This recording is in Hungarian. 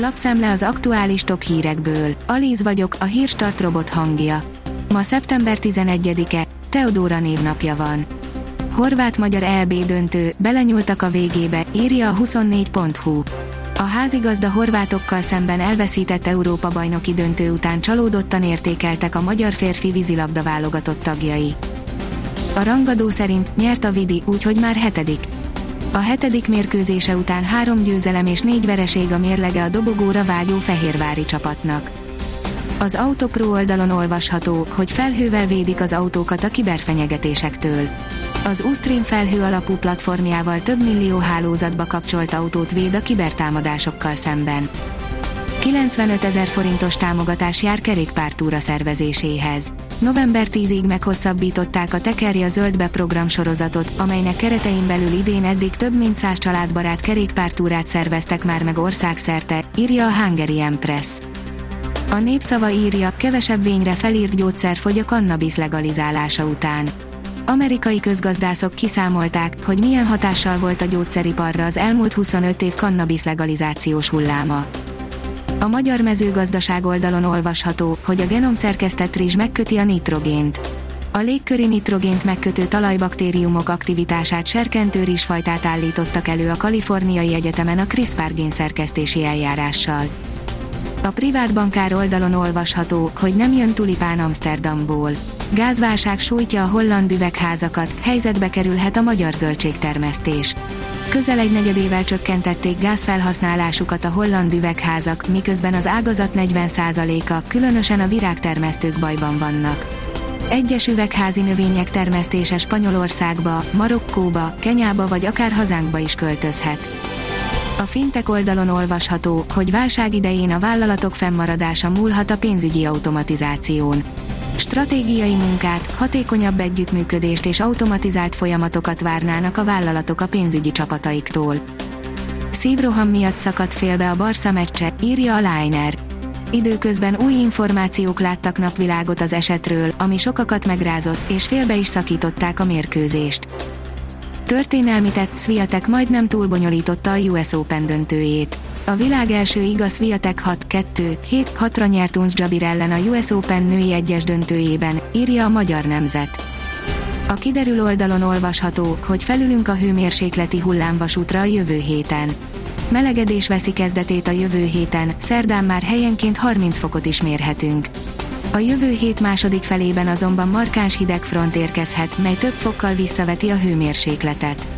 Lapszemle az aktuális top hírekből. Alíz vagyok, a hírstart robot hangja. Ma szeptember 11-e, Teodóra névnapja van. Horvát-magyar EB döntő, belenyúltak a végébe, írja a 24.hu. A házigazda horvátokkal szemben elveszített Európa bajnoki döntő után csalódottan értékeltek a magyar férfi vízilabda válogatott tagjai. A rangadó szerint nyert a Vidi, úgyhogy már hetedik. A hetedik mérkőzése után három győzelem és négy vereség a mérlege a dobogóra vágyó fehérvári csapatnak. Az Autopro oldalon olvasható, hogy felhővel védik az autókat a kiberfenyegetésektől. Az Ustream felhő alapú platformjával több millió hálózatba kapcsolt autót véd a kibertámadásokkal szemben. 95 ezer forintos támogatás jár kerékpártúra szervezéséhez. November 10-ig meghosszabbították a Tekerja Zöldbe program sorozatot, amelynek keretein belül idén eddig több mint száz családbarát kerékpártúrát szerveztek már meg országszerte, írja a Hungary Empress. A népszava írja, kevesebb vényre felírt gyógyszer fogy a kannabis legalizálása után. Amerikai közgazdászok kiszámolták, hogy milyen hatással volt a gyógyszeriparra az elmúlt 25 év kannabis legalizációs hulláma. A magyar mezőgazdaság oldalon olvasható, hogy a genomszerkesztett rizs megköti a nitrogént. A légköri nitrogént megkötő talajbaktériumok aktivitását serkentő rizsfajtát állítottak elő a Kaliforniai Egyetemen a CRISPR génszerkesztési eljárással. A privát bankár oldalon olvasható, hogy nem jön tulipán Amsterdamból. Gázválság sújtja a holland üvegházakat, helyzetbe kerülhet a magyar zöldségtermesztés. Közel egy negyedével csökkentették gázfelhasználásukat a holland üvegházak, miközben az ágazat 40%-a, különösen a virágtermesztők bajban vannak. Egyes üvegházi növények termesztése Spanyolországba, Marokkóba, Kenyába vagy akár hazánkba is költözhet. A fintek oldalon olvasható, hogy válság idején a vállalatok fennmaradása múlhat a pénzügyi automatizáción. Stratégiai munkát, hatékonyabb együttműködést és automatizált folyamatokat várnának a vállalatok a pénzügyi csapataiktól. Szívroham miatt szakadt félbe a Barca meccse, írja a Liner. Időközben új információk láttak napvilágot az esetről, ami sokakat megrázott, és félbe is szakították a mérkőzést. Történelmi tett Sviatek majdnem túlbonyolította a US Open döntőjét. A világ első igaz Sviatek 6-2-7-6-ra nyert Uns Jabir ellen a US Open női egyes döntőjében, írja a Magyar Nemzet. A kiderül oldalon olvasható, hogy felülünk a hőmérsékleti hullámvasútra a jövő héten. Melegedés veszi kezdetét a jövő héten, szerdán már helyenként 30 fokot is mérhetünk. A jövő hét második felében azonban markáns hideg front érkezhet, mely több fokkal visszaveti a hőmérsékletet.